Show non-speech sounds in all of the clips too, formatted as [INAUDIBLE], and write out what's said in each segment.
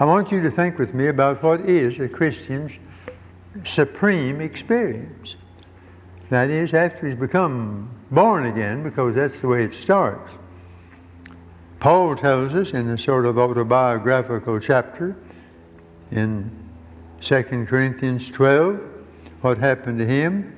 I want you to think with me about what is a Christian's supreme experience. That is, after he's become born again, because that's the way it starts. Paul tells us in a sort of autobiographical chapter in 2 Corinthians 12 what happened to him.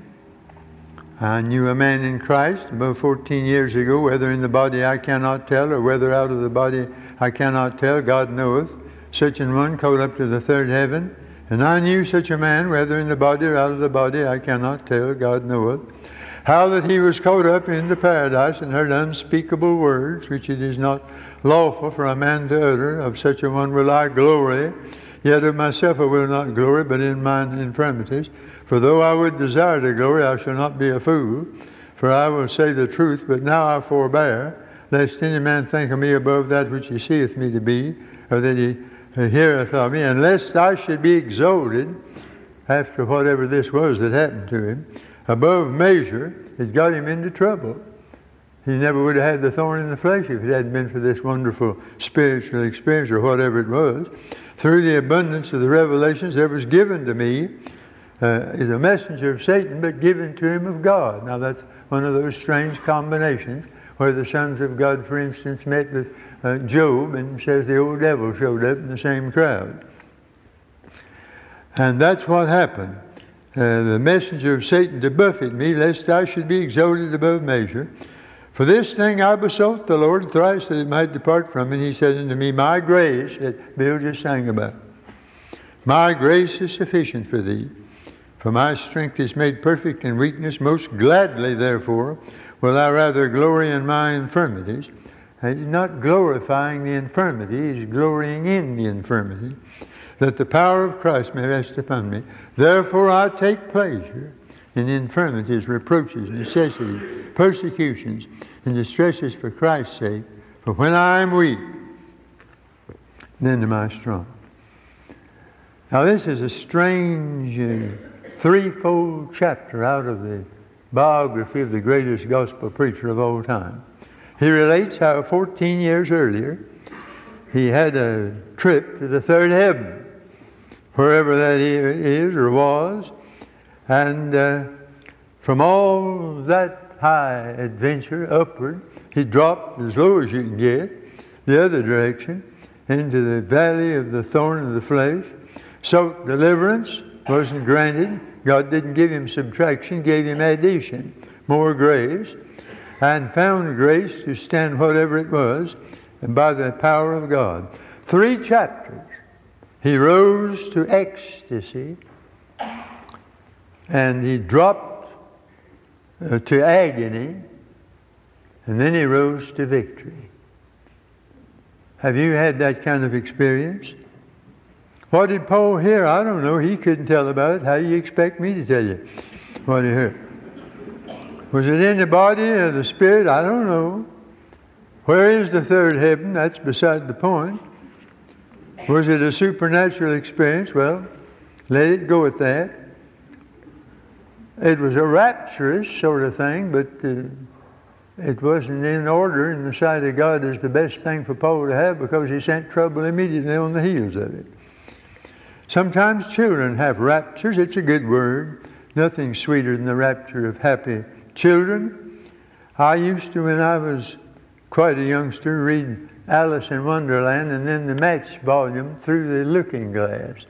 I knew a man in Christ about 14 years ago, whether in the body I cannot tell, or whether out of the body I cannot tell, God knoweth. Such an one called up to the third heaven. And I knew such a man, whether in the body or out of the body, I cannot tell, God knoweth. How that he was caught up into paradise and heard unspeakable words, which it is not lawful for a man to utter. Of such a one will I glory. Yet of myself I will not glory, but in mine infirmities. For though I would desire to glory, I shall not be a fool, for I will say the truth, but now I forbear, lest any man think of me above that which he seeth me to be, or that he heareth of me, and lest I should be exalted after whatever this was that happened to him, above measure, it got him into trouble. He never would have had the thorn in the flesh if it hadn't been for this wonderful spiritual experience or whatever it was. Through the abundance of the revelations that was given to me, uh, is a messenger of Satan, but given to him of God. Now that's one of those strange combinations where the sons of God, for instance, met with uh, Job and says the old devil showed up in the same crowd. And that's what happened. Uh, the messenger of Satan to buffet me, lest I should be exalted above measure. For this thing I besought the Lord thrice that it might depart from me. And he said unto me, My grace, that Bill just sang about, my grace is sufficient for thee. For my strength is made perfect in weakness. Most gladly, therefore, will I rather glory in my infirmities. He's not glorifying the infirmity, he's glorying in the infirmity, that the power of Christ may rest upon me. Therefore, I take pleasure in infirmities, reproaches, necessities, persecutions, and distresses for Christ's sake. For when I am weak, then am I strong. Now, this is a strange. Uh, threefold chapter out of the biography of the greatest gospel preacher of all time. He relates how 14 years earlier he had a trip to the third heaven, wherever that is or was, and uh, from all that high adventure upward, he dropped as low as you can get, the other direction, into the valley of the thorn of the flesh. So deliverance wasn't granted. God didn't give him subtraction, gave him addition, more grace, and found grace to stand whatever it was, and by the power of God. Three chapters. He rose to ecstasy, and he dropped uh, to agony, and then he rose to victory. Have you had that kind of experience? What did Paul hear? I don't know. He couldn't tell about it. How do you expect me to tell you what he heard? Was it in the body or the spirit? I don't know. Where is the third heaven? That's beside the point. Was it a supernatural experience? Well, let it go at that. It was a rapturous sort of thing, but uh, it wasn't in order in the sight of God is the best thing for Paul to have because he sent trouble immediately on the heels of it. Sometimes children have raptures. It's a good word. Nothing sweeter than the rapture of happy children. I used to, when I was quite a youngster, read Alice in Wonderland and then the match volume through the looking glass.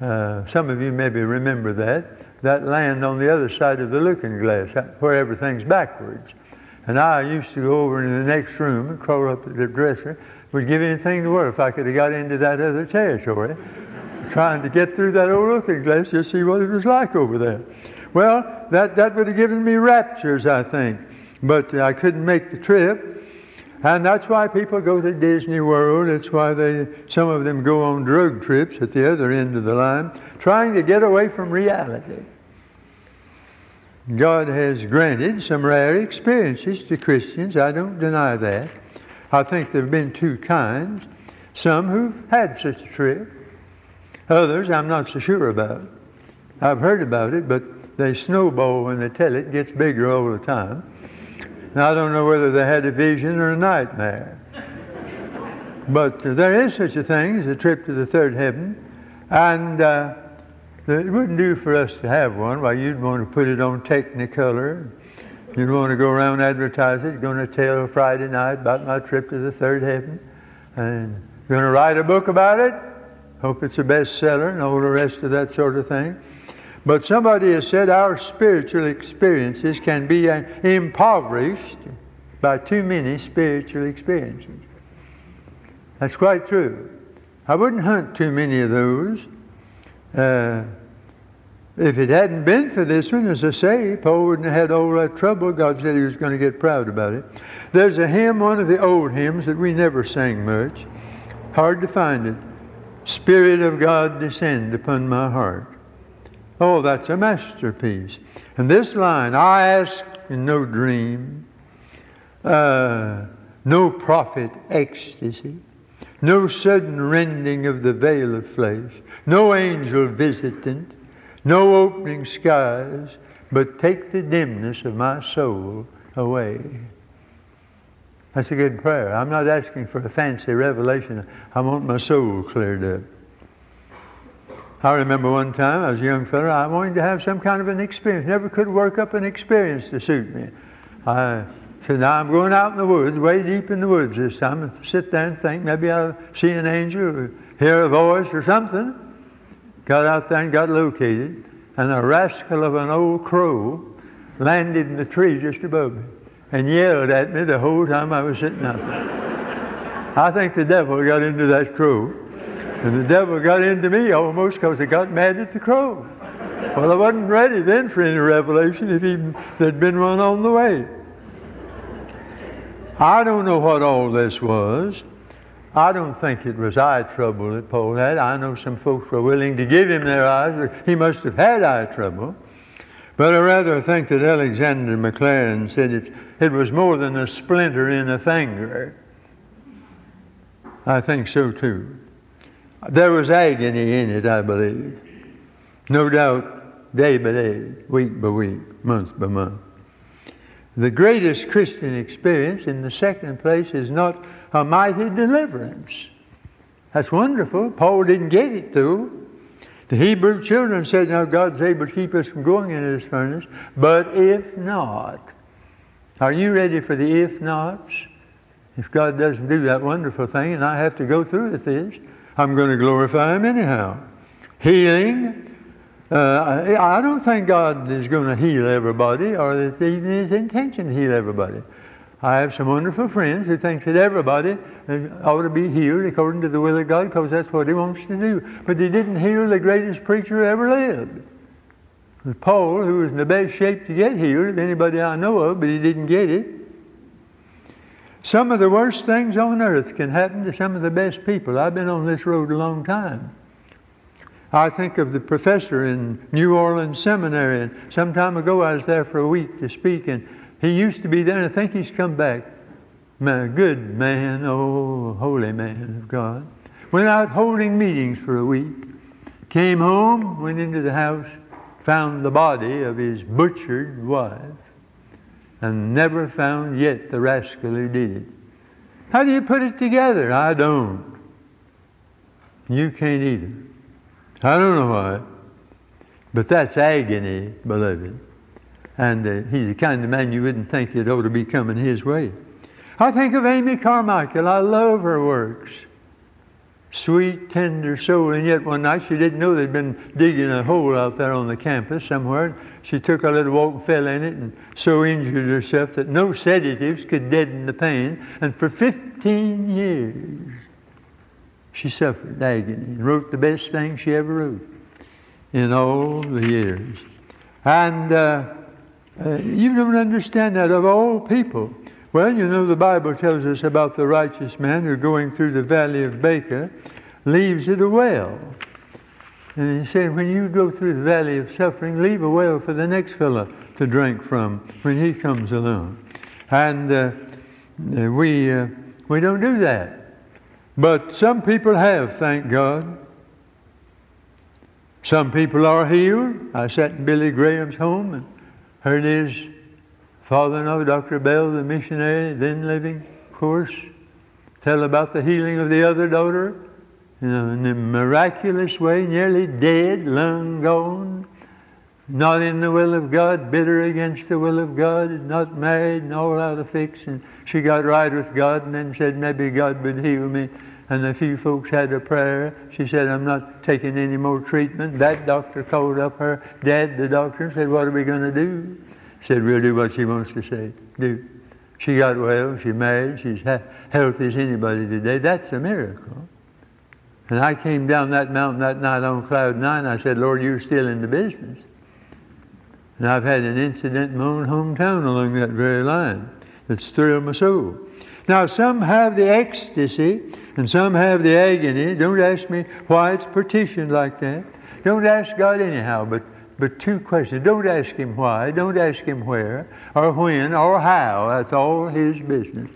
Uh, some of you maybe remember that. That land on the other side of the looking glass, where everything's backwards. And I used to go over in the next room and crawl up to the dresser. Would give anything to work if I could have got into that other territory [LAUGHS] trying to get through that old looking glass to see what it was like over there. Well, that, that would have given me raptures, I think. But I couldn't make the trip. And that's why people go to Disney World. It's why they, some of them go on drug trips at the other end of the line, trying to get away from reality. God has granted some rare experiences to Christians. I don't deny that. I think there have been two kinds. Some who've had such a trip, Others I'm not so sure about. I've heard about it, but they snowball when they tell it, gets bigger all the time. Now I don't know whether they had a vision or a nightmare. But uh, there is such a thing as a trip to the third heaven, and uh, it wouldn't do for us to have one. Why, you'd want to put it on Technicolor. You'd want to go around advertise it. Going to tell Friday night about my trip to the third heaven, and going to write a book about it. Hope it's a bestseller and all the rest of that sort of thing. But somebody has said our spiritual experiences can be uh, impoverished by too many spiritual experiences. That's quite true. I wouldn't hunt too many of those. Uh, if it hadn't been for this one, as I say, Paul wouldn't have had all that trouble. God said he was going to get proud about it. There's a hymn, one of the old hymns that we never sang much. Hard to find it. Spirit of God, descend upon my heart. Oh, that's a masterpiece. And this line, I ask in no dream, uh, no prophet ecstasy, no sudden rending of the veil of flesh, no angel visitant, no opening skies, but take the dimness of my soul away. That's a good prayer. I'm not asking for a fancy revelation. I want my soul cleared up. I remember one time I was a young fellow. I wanted to have some kind of an experience. Never could work up an experience to suit me. I said, now I'm going out in the woods, way deep in the woods this time, and sit there and think maybe I'll see an angel or hear a voice or something. Got out there and got located, and a rascal of an old crow landed in the tree just above me and yelled at me the whole time I was sitting out there. I think the devil got into that crow. And the devil got into me almost because he got mad at the crow. Well, I wasn't ready then for any revelation if there'd been one on the way. I don't know what all this was. I don't think it was eye trouble that Paul had. I know some folks were willing to give him their eyes. He must have had eye trouble. But I rather think that Alexander Maclaren said it, it was more than a splinter in a finger. I think so too. There was agony in it, I believe. No doubt, day by day, week by week, month by month. The greatest Christian experience, in the second place, is not a mighty deliverance. That's wonderful. Paul didn't get it, though. The Hebrew children said, Now God's able to keep us from going into this furnace, but if not, are you ready for the if nots? If God doesn't do that wonderful thing and I have to go through with this, I'm going to glorify Him anyhow. Healing. Uh, I don't think God is going to heal everybody or that it's even His intention to heal everybody. I have some wonderful friends who think that everybody ought to be healed according to the will of God because that's what He wants to do. But He didn't heal the greatest preacher who ever lived. Paul, who was in the best shape to get healed of anybody I know of, but he didn't get it. Some of the worst things on earth can happen to some of the best people. I've been on this road a long time. I think of the professor in New Orleans Seminary, and some time ago I was there for a week to speak, and he used to be there, and I think he's come back. Man, good man, oh, holy man of God. Went out holding meetings for a week. Came home, went into the house, found the body of his butchered wife and never found yet the rascal who did it. How do you put it together? I don't. You can't either. I don't know why. But that's agony, beloved. And uh, he's the kind of man you wouldn't think it ought to be coming his way. I think of Amy Carmichael. I love her works. Sweet, tender soul. And yet one night she didn't know they'd been digging a hole out there on the campus somewhere. She took a little walk and fell in it and so injured herself that no sedatives could deaden the pain. And for 15 years, she suffered agony and wrote the best thing she ever wrote in all the years. And uh, uh, you don't understand that of all people. Well, you know, the Bible tells us about the righteous man who, going through the valley of Baca, leaves it a well. And he said, when you go through the valley of suffering, leave a well for the next fellow to drink from when he comes along. And uh, we, uh, we don't do that. But some people have, thank God. Some people are healed. I sat in Billy Graham's home and heard his father-in-law, Dr. Bell, the missionary, then living, of course, Tell about the healing of the other daughter you know, in a miraculous way, nearly dead, lung gone, not in the will of God, bitter against the will of God, not married, and all out of fix. And she got right with God and then said, maybe God would heal me. And a few folks had a prayer. She said, I'm not taking any more treatment. That doctor called up her dad, the doctor, and said, what are we going to do? Said, we'll do what she wants to say. Do. She got well. She married. She's ha- healthy as anybody today. That's a miracle. And I came down that mountain that night on cloud nine. I said, Lord, you're still in the business. And I've had an incident in my own hometown along that very line that's thrilled my soul. Now, some have the ecstasy and some have the agony. Don't ask me why it's partitioned like that. Don't ask God anyhow, but, but two questions. Don't ask Him why. Don't ask Him where, or when, or how. That's all His business.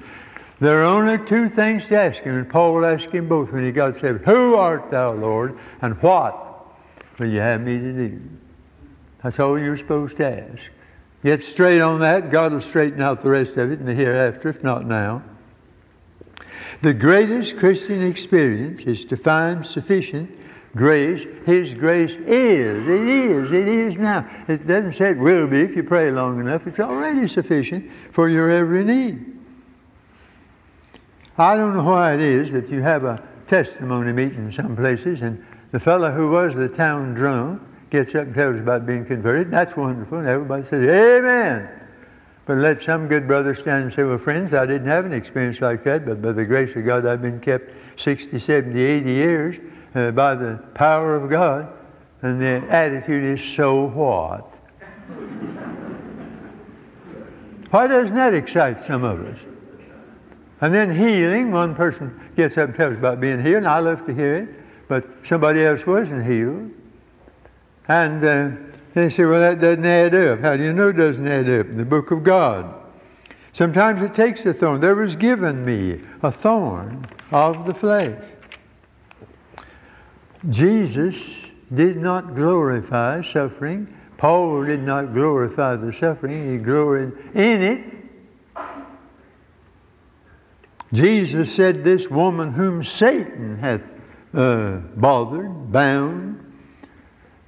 There are only two things to ask Him, and Paul asked Him both when he got saved. Who art thou, Lord, and what will you have me to do? That's all you're supposed to ask. Get straight on that. God will straighten out the rest of it in the hereafter, if not now. The greatest Christian experience is to find sufficient grace. His grace is. It is. It is now. It doesn't say it will be if you pray long enough. It's already sufficient for your every need. I don't know why it is that you have a testimony meeting in some places and the fellow who was the town drunk gets up and tells about being converted. That's wonderful. And everybody says, Amen. But let some good brother stand and say, Well, friends, I didn't have an experience like that, but by the grace of God, I've been kept 60, 70, 80 years uh, by the power of God. And the attitude is, So what? Why doesn't that excite some of us? And then healing, one person gets up and tells about being healed, and I love to hear it, but somebody else wasn't healed. And uh, they say, well, that doesn't add up. How do you know it doesn't add up? In the book of God. Sometimes it takes a thorn. There was given me a thorn of the flesh. Jesus did not glorify suffering. Paul did not glorify the suffering. He gloried in it. Jesus said, This woman whom Satan hath uh, bothered, bound,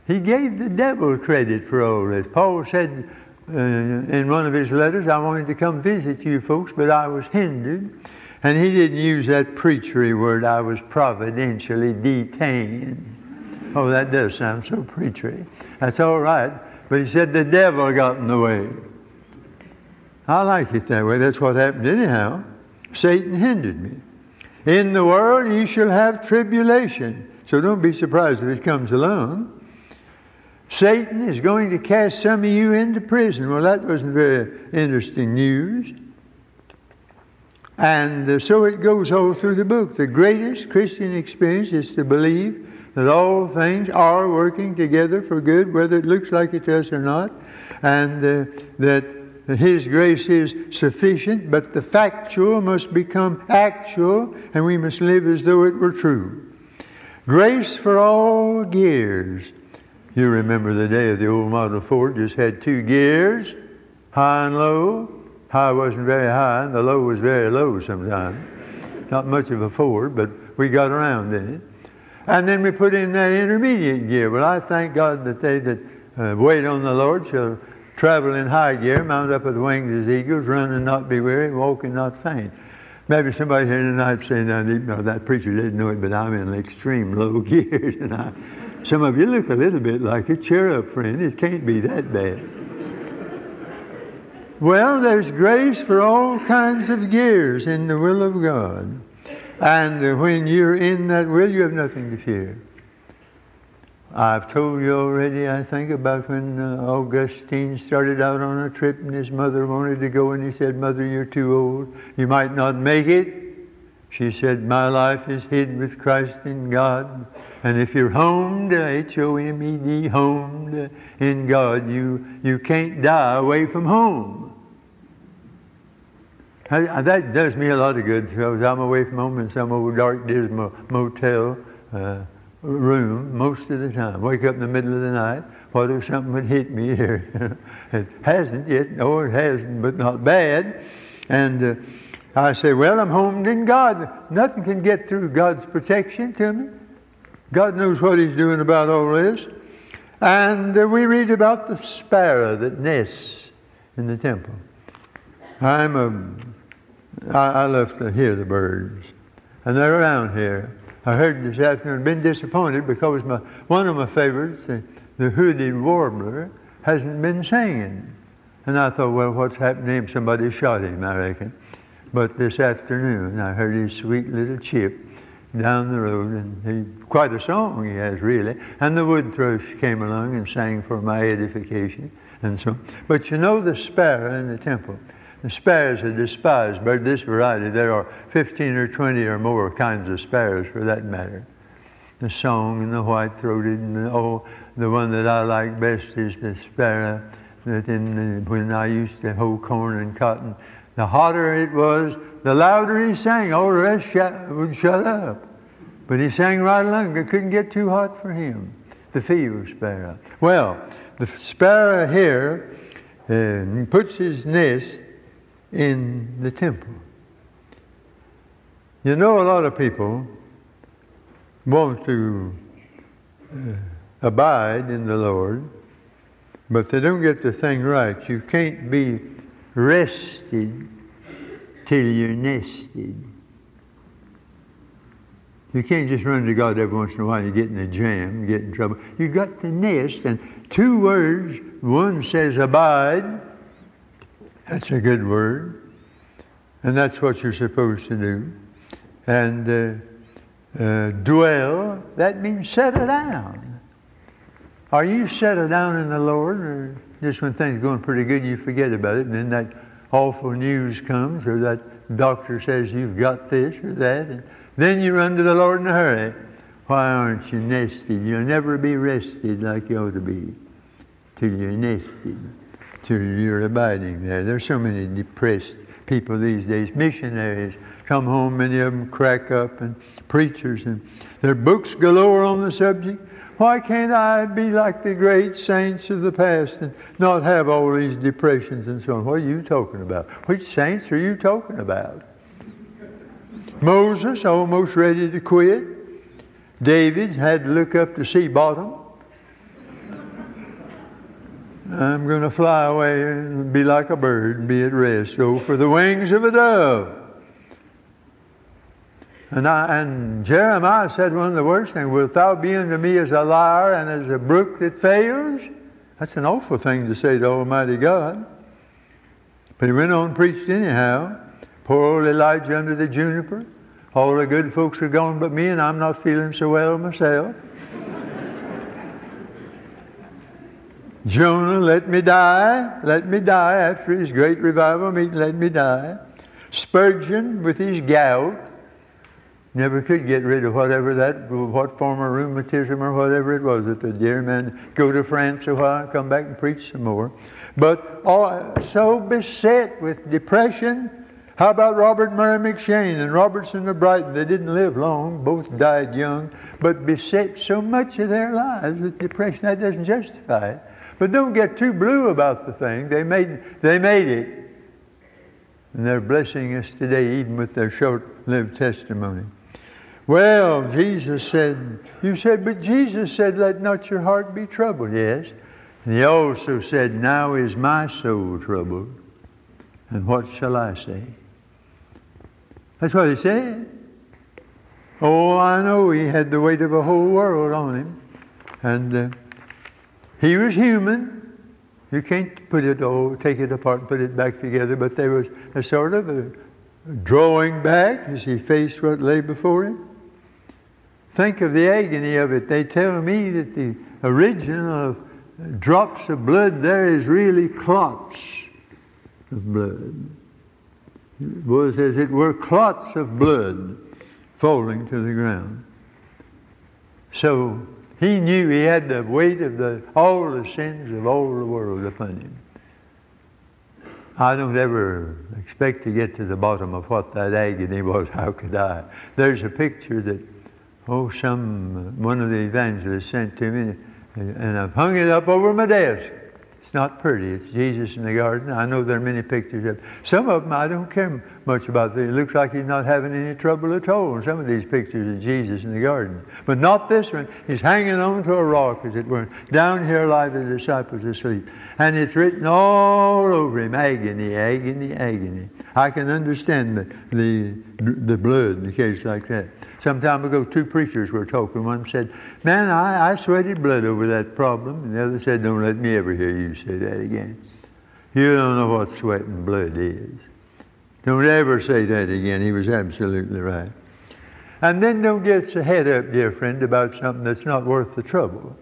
he gave the devil credit for all this. Paul said uh, in one of his letters, I wanted to come visit you folks, but I was hindered. And he didn't use that preachery word, I was providentially detained. Oh, that does sound so preachery. That's all right. But he said the devil got in the way. I like it that way. That's what happened anyhow. Satan hindered me. In the world ye shall have tribulation. So don't be surprised if it comes along. Satan is going to cast some of you into prison. Well, that wasn't very interesting news. And uh, so it goes all through the book. The greatest Christian experience is to believe that all things are working together for good, whether it looks like it to us or not, and uh, that His grace is sufficient, but the factual must become actual, and we must live as though it were true. Grace for all gears. You remember the day of the old Model Ford just had two gears, high and low. High wasn't very high, and the low was very low sometimes. Not much of a Ford, but we got around in it. And then we put in that intermediate gear. Well, I thank God that they that uh, wait on the Lord shall travel in high gear, mount up with wings as eagles, run and not be weary, walk and not faint. Maybe somebody here tonight saying, no, that preacher didn't know it, but I'm in extreme [LAUGHS] low gear tonight. Some of you look a little bit like it. Cheer up, friend. It can't be that bad. Well, there's grace for all kinds of gears in the will of God. And when you're in that will, you have nothing to fear. I've told you already, I think, about when uh, Augustine started out on a trip and his mother wanted to go and he said, Mother, you're too old. You might not make it. She said, My life is hid with Christ in God. And if you're homed, H-O-M-E-D, homed in God, you, you can't die away from home. That does me a lot of good because I'm away from home in some old dark dismal motel uh, room most of the time. Wake up in the middle of the night. What if something would hit me here? [LAUGHS] it hasn't yet. No, it hasn't, but not bad. And uh, I say, well, I'm homed in God. Nothing can get through God's protection to me. God knows what he's doing about all this. And uh, we read about the sparrow that nests in the temple. I'm a, I, I love to hear the birds. And they're around here. I heard this afternoon, been disappointed because my, one of my favorites, uh, the, the hooded warbler, hasn't been singing. And I thought, well, what's happening? Somebody shot him, I reckon. But this afternoon, I heard his sweet little chip down the road, and he, quite a song he has, really. And the wood thrush came along and sang for my edification, and so. But you know the sparrow in the temple. The sparrows are despised bird. This variety, there are 15 or 20 or more kinds of sparrows, for that matter. The song and the white-throated, and the, oh, the one that I like best is the sparrow that in when I used to hoe corn and cotton, the hotter it was, the louder he sang. All the rest would shut up. But he sang right along. It couldn't get too hot for him. The field sparrow. Well, the sparrow here uh, puts his nest in the temple. You know, a lot of people want to uh, abide in the Lord, but they don't get the thing right. You can't be rested till you're nested. You can't just run to God every once in a while. You get in a jam, you get in trouble. You got to nest, and two words. One says abide. That's a good word, and that's what you're supposed to do. And uh, uh, dwell. That means settle down. Are you settled down in the Lord, or just when things are going pretty good, you forget about it, and then that awful news comes, or that doctor says you've got this or that, and then you run to the Lord in a hurry. Why aren't you nested? You'll never be rested like you ought to be till you're nested, till you're abiding there. There's so many depressed people these days. Missionaries come home, many of them crack up, and preachers, and their books galore on the subject. Why can't I be like the great saints of the past and not have all these depressions and so on? What are you talking about? Which saints are you talking about? Moses almost ready to quit. David had to look up to see bottom. I'm going to fly away and be like a bird and be at rest. So for the wings of a dove. And, I, and Jeremiah said one of the worst things, Wilt thou be unto me as a liar and as a brook that fails? That's an awful thing to say to Almighty God. But he went on and preached anyhow. Poor old Elijah under the juniper. All the good folks are gone but me, and I'm not feeling so well myself. Jonah, let me die, let me die after his great revival meeting, let me die. Spurgeon with his gout never could get rid of whatever that, what form of rheumatism or whatever it was that the dear man go to France a while, come back and preach some more. But all, so beset with depression. How about Robert Murray McCheyne and Robertson of Brighton? They didn't live long, both died young, but beset so much of their lives with depression. That doesn't justify it. But don't get too blue about the thing. They made, they made it. And they're blessing us today, even with their short lived testimony. Well, Jesus said, you said, but Jesus said, let not your heart be troubled. Yes. And he also said, now is my soul troubled. And what shall I say? That's what he said. Oh, I know he had the weight of a whole world on him. And uh, he was human. You can't put it all, take it apart and put it back together, but there was a sort of a drawing back as he faced what lay before him. Think of the agony of it. They tell me that the origin of drops of blood there is really clots of blood. It was as it were clots of blood falling to the ground. So he knew he had the weight of the, all the sins of all the world upon him. I don't ever expect to get to the bottom of what that agony was. [LAUGHS] How could I? There's a picture that oh, some, one of the evangelists sent to me, and I've hung it up over my desk. It's not pretty. It's Jesus in the garden. I know there are many pictures of it. Some of them I don't care much about. It looks like he's not having any trouble at all in some of these pictures of Jesus in the garden. But not this one. He's hanging on to a rock, as it were. Down here lie the disciples asleep. And it's written all over him, agony, agony, agony. I can understand the, the, the blood in case like that. Some time ago, two preachers were talking. One said, Man, I, I sweated blood over that problem. And the other said, Don't let me ever hear you say that again. You don't know what sweating blood is. Don't ever say that again. He was absolutely right. And then don't get your head up, dear friend, about something that's not worth the trouble.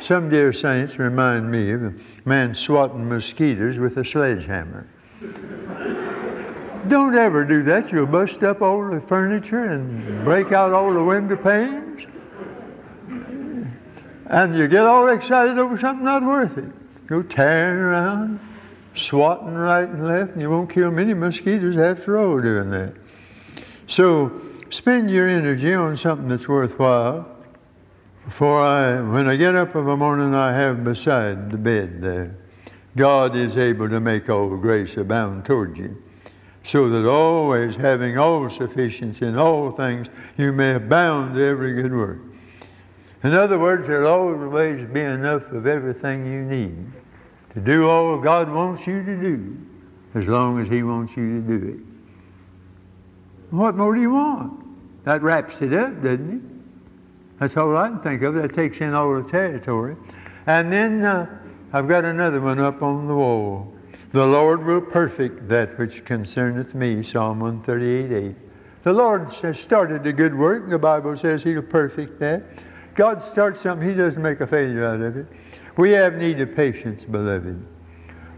Some dear saints remind me of a man swatting mosquitoes with a sledgehammer. Don't ever do that. You'll bust up all the furniture and break out all the window panes. And you get all excited over something not worth it. Go tearing around, swatting right and left, and you won't kill many mosquitoes after all doing that. So spend your energy on something that's worthwhile. For I, when I get up of a morning, I have beside the bed there. God is able to make all grace abound toward you so that always having all sufficiency in all things, you may abound to every good work. In other words, there'll always be enough of everything you need to do all God wants you to do, as long as He wants you to do it. What more do you want? That wraps it up, doesn't it? That's all I can think of. That takes in all the territory. And then uh, I've got another one up on the wall. The Lord will perfect that which concerneth me, Psalm 138, 8. The Lord has started a good work. The Bible says he'll perfect that. God starts something, he doesn't make a failure out of it. We have need of patience, beloved.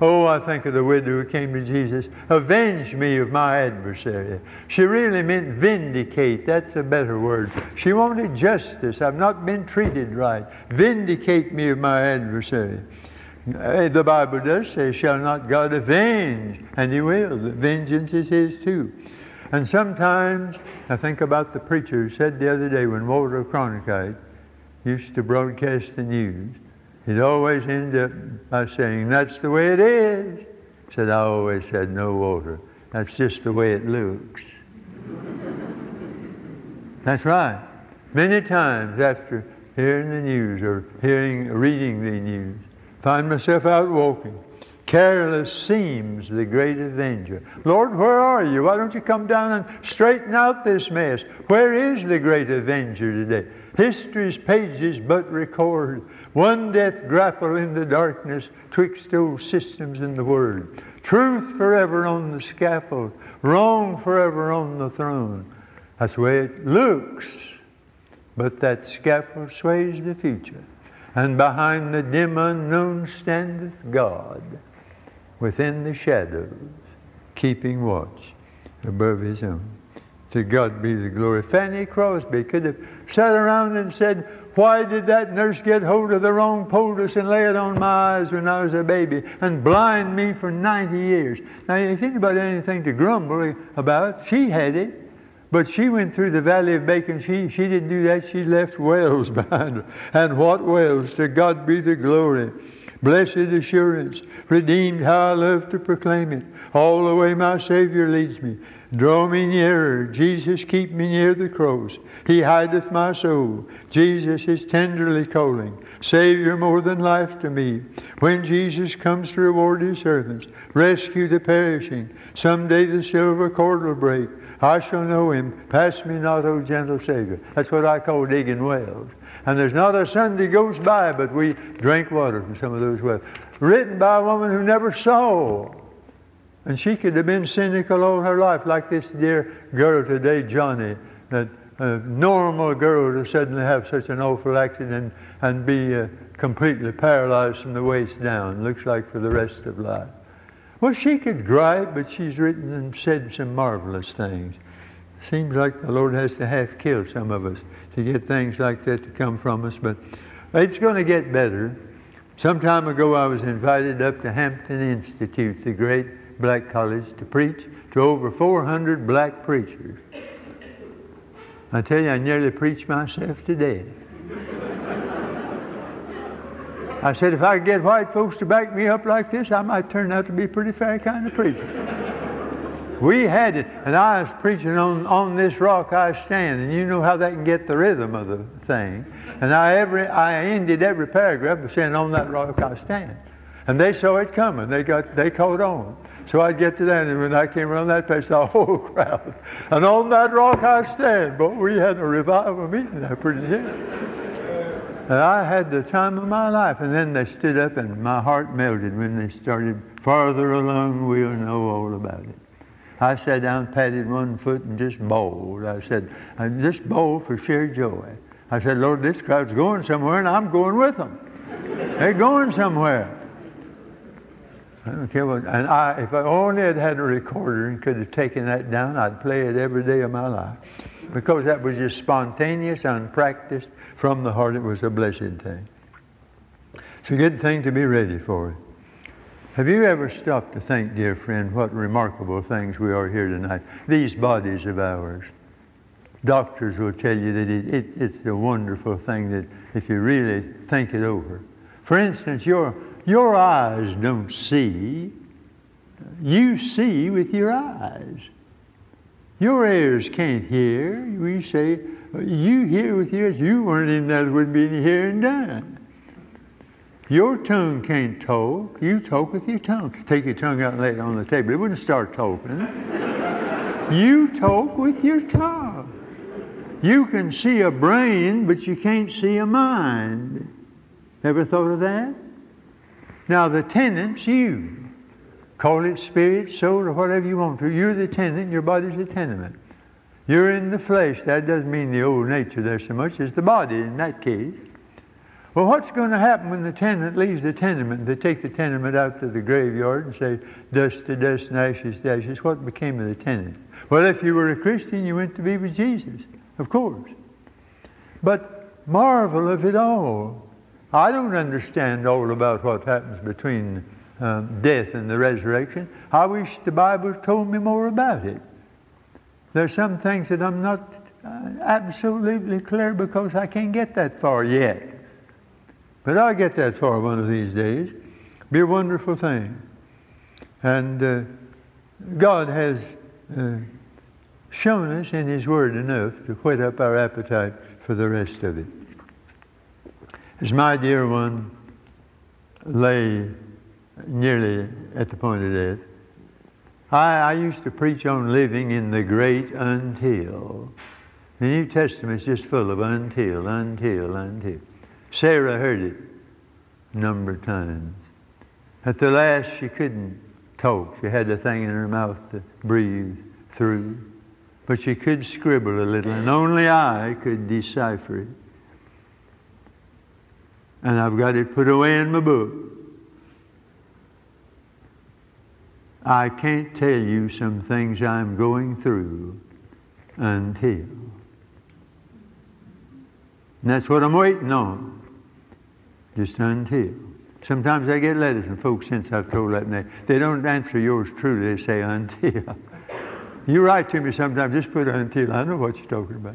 Oh, I think of the widow who came to Jesus. Avenge me of my adversary. She really meant vindicate. That's a better word. She wanted justice. I've not been treated right. Vindicate me of my adversary. The Bible does say, shall not God avenge? And he will. The vengeance is his too. And sometimes I think about the preacher who said the other day when Walter Cronkite used to broadcast the news, he'd always end up by saying, that's the way it is. Said, I always said, no, Walter, that's just the way it looks. that's right. Many times after hearing the news or hearing, reading the news, Find myself out walking. Careless seems the great avenger. Lord, where are you? Why don't you come down and straighten out this mess? Where is the great avenger today? History's pages but record one death grapple in the darkness twixt old systems in the word. Truth forever on the scaffold, wrong forever on the throne. That's the way it looks. But that scaffold sways the future and behind the dim unknown standeth God within the shadows, keeping watch above his own. To God be the glory. Fanny Crosby could have sat around and said, Why did that nurse get hold of the wrong poultice and lay it on my eyes when I was a baby and blind me for 90 years? Now, if anybody had anything to grumble about, she had it. But she went through the valley of Baca. She, she didn't do that. She left wells [LAUGHS] behind her. And what wells? To God be the glory. Blessed assurance. Redeemed, how I love to proclaim it. All the way my Savior leads me. Draw me nearer. Jesus, keep me near the cross. He hideth my soul. Jesus is tenderly calling. Savior more than life to me. When Jesus comes to reward his servants, rescue the perishing. Someday the silver cord will break. I shall know him. Pass me not, O gentle Savior. That's what I call digging wells. And there's not a Sunday goes by but we drink water from some of those wells. Written by a woman who never saw. And she could have been cynical all her life, like this dear girl today, Joni, that a normal girl to suddenly have such an awful accident and be uh, completely paralyzed from the waist down, looks like for the rest of life. Well, she could gripe, but she's written and said some marvelous things. Seems like the Lord has to half kill some of us to get things like that to come from us, but it's going to get better. Some time ago, I was invited up to Hampton Institute, the great black college, to preach to over 400 black preachers. I tell you, I nearly preached myself to death. I said, if I could get white folks to back me up like this, I might turn out to be a pretty fair kind of preacher. We had it, and I was preaching on, on this rock I stand, and you know how that can get the rhythm of the thing. And I every I ended every paragraph by saying, "On that rock I stand," and they saw it coming. They got they caught on. So I'd get to that, and when I came around that place, the [LAUGHS] whole crowd, and on that rock I stand. But we had a revival meeting there pretty good. I had the time of my life. And then they stood up, and my heart melted when they started farther along. We'll know all about it. I sat down, patted one foot, and just bawled. I said, I just bowled for sheer joy. I said, Lord, this crowd's going somewhere, and I'm going with them. They're going somewhere. I don't care what. And I, if I only had had a recorder and could have taken that down, I'd play it every day of my life. Because that was just spontaneous, unpracticed, from the heart. It was a blessed thing. It's a good thing to be ready for it. Have you ever stopped to think, dear friend, what remarkable things we are here tonight? These bodies of ours. Doctors will tell you that it, it, it's a wonderful thing that if you really think it over. For instance, your, your eyes don't see. You see with your eyes. Your ears can't hear. We say, you hear with your ears. You weren't there, there wouldn't be any hearing done. Your tongue can't talk. You talk with your tongue. Take your tongue out and lay it on the table. It wouldn't start talking. you talk with your tongue. You can see a brain, but you can't see a mind. Ever thought of that? Now, the tenant's you. Call it spirit, soul, or whatever you want to. You're the tenant, your body's the tenement. You're in the flesh. That doesn't mean the old nature there so much. as the body in that case. Well, what's going to happen when the tenant leaves the tenement? They take the tenement out to the graveyard and say, dust to dust and ashes to ashes. What became of the tenant? Well, if you were a Christian, you went to be with Jesus, of course. But marvel of it all. I don't understand all about what happens between um, death and the resurrection. I wish the Bible told me more about it. There's some things that I'm not uh, absolutely clear because I can't get that far yet. But I'll get that far one of these days. Be a wonderful thing. And uh, God has uh, shown us in His Word enough to whet up our appetite for the rest of it. As my dear one lay nearly at the point of death, I, I used to preach on living in the great until. The New Testament is just full of until, until, until. Sarah heard it a number of times. At the last, she couldn't talk. She had the thing in her mouth to breathe through. But she could scribble a little, and only I could decipher it. And I've got it put away in my book. I can't tell you some things I'm going through until. And that's what I'm waiting on just until. Sometimes I get letters from folks since I've told that, and they, they don't answer yours truly. They say until. [LAUGHS] you write to me sometimes, just put until. I know what you're talking about.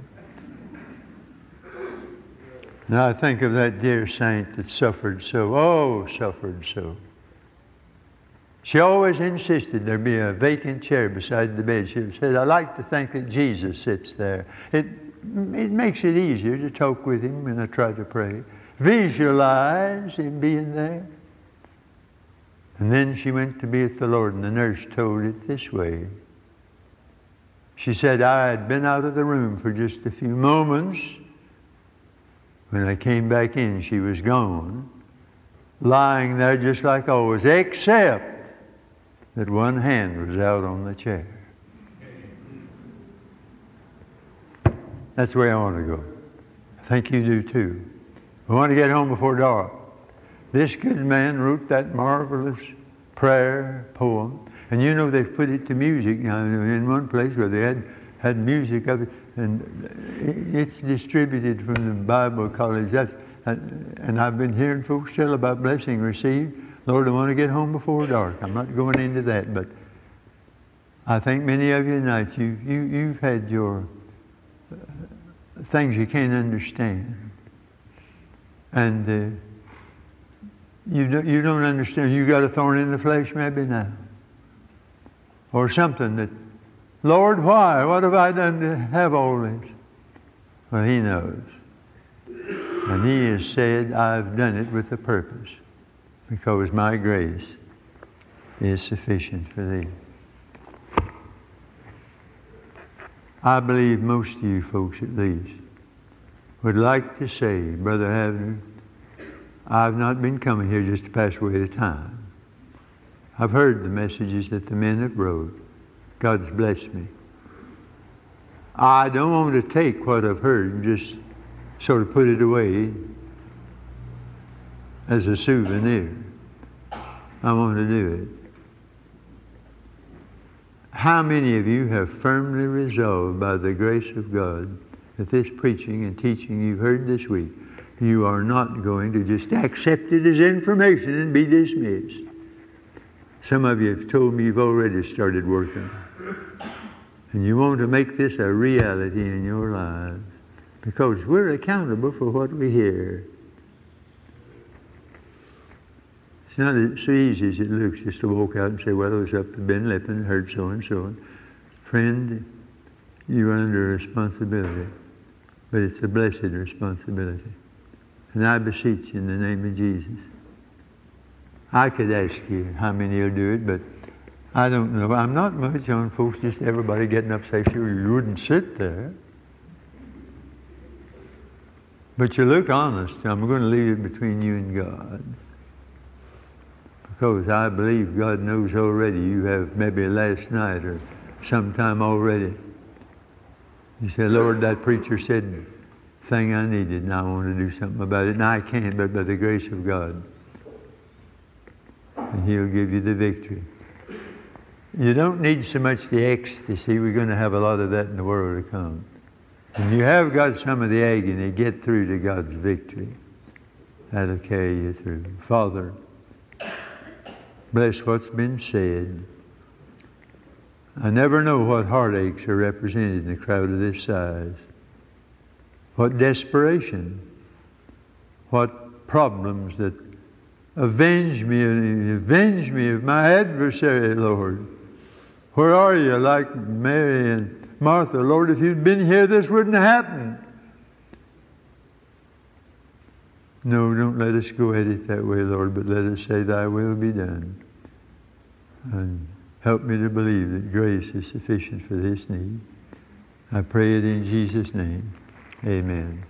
Now I think of that dear saint that suffered so, oh, suffered so. She always insisted there be a vacant chair beside the bed. She said, I like to think that Jesus sits there. It, it makes it easier to talk with him when I try to pray visualize him being there. And then she went to be with the Lord, and the nurse told it this way. She said, I had been out of the room for just a few moments. When I came back in, she was gone, lying there just like always, except that one hand was out on the chair. That's the way I want to go. I think you do too. We want to get home before dark. This good man wrote that marvelous prayer poem. And you know they've put it to music now in one place where they had, had music of it. And it's distributed from the Bible college. That's, and I've been hearing folks tell about blessing received. Lord, I want to get home before dark. I'm not going into that, but I think many of you tonight, you, you, you've had your uh, things you can't understand. And uh, you, do, you don't understand. You got a thorn in the flesh maybe now. Or something that Lord, why? What have I done to have all this? Well, he knows. And he has said, I've done it with a purpose because my grace is sufficient for thee. I believe most of you folks at least would like to say, Brother Havner, I've not been coming here just to pass away the time. I've heard the messages that the men have wrote. God's blessed me. I don't want to take what I've heard and just sort of put it away as a souvenir. I want to do it. How many of you have firmly resolved by the grace of God that this preaching and teaching you've heard this week, you are not going to just accept it as information and be dismissed? Some of you have told me you've already started working. And you want to make this a reality in your lives because we're accountable for what we hear. It's not so easy as it looks just to walk out and say, well, I was up to Ben Lippen, heard so and so. Friend, you're under responsibility, but it's a blessed responsibility. And I beseech you in the name of Jesus. I could ask you how many will do it, but I don't know. I'm not much on folks, just everybody getting up say, sure, you wouldn't sit there. But you look honest. I'm going to leave it between you and God. Because I believe God knows already you have maybe last night or sometime already. You say, Lord, that preacher said thing I needed and I want to do something about it. And I can't, but by the grace of God. And he'll give you the victory. You don't need so much the ecstasy. We're going to have a lot of that in the world to come. When you have got some of the agony, get through to God's victory. That'll carry you through. Father, bless what's been said. I never know what heartaches are represented in a crowd of this size. What desperation. What problems that avenge me, avenge me of my adversary, Lord. Where are you? Like Mary and Martha. Lord, if you'd been here, this wouldn't have happened. No, don't let us go at it that way, Lord, but let us say, Thy will be done. And help me to believe that grace is sufficient for this need. I pray it in Jesus' name. Amen.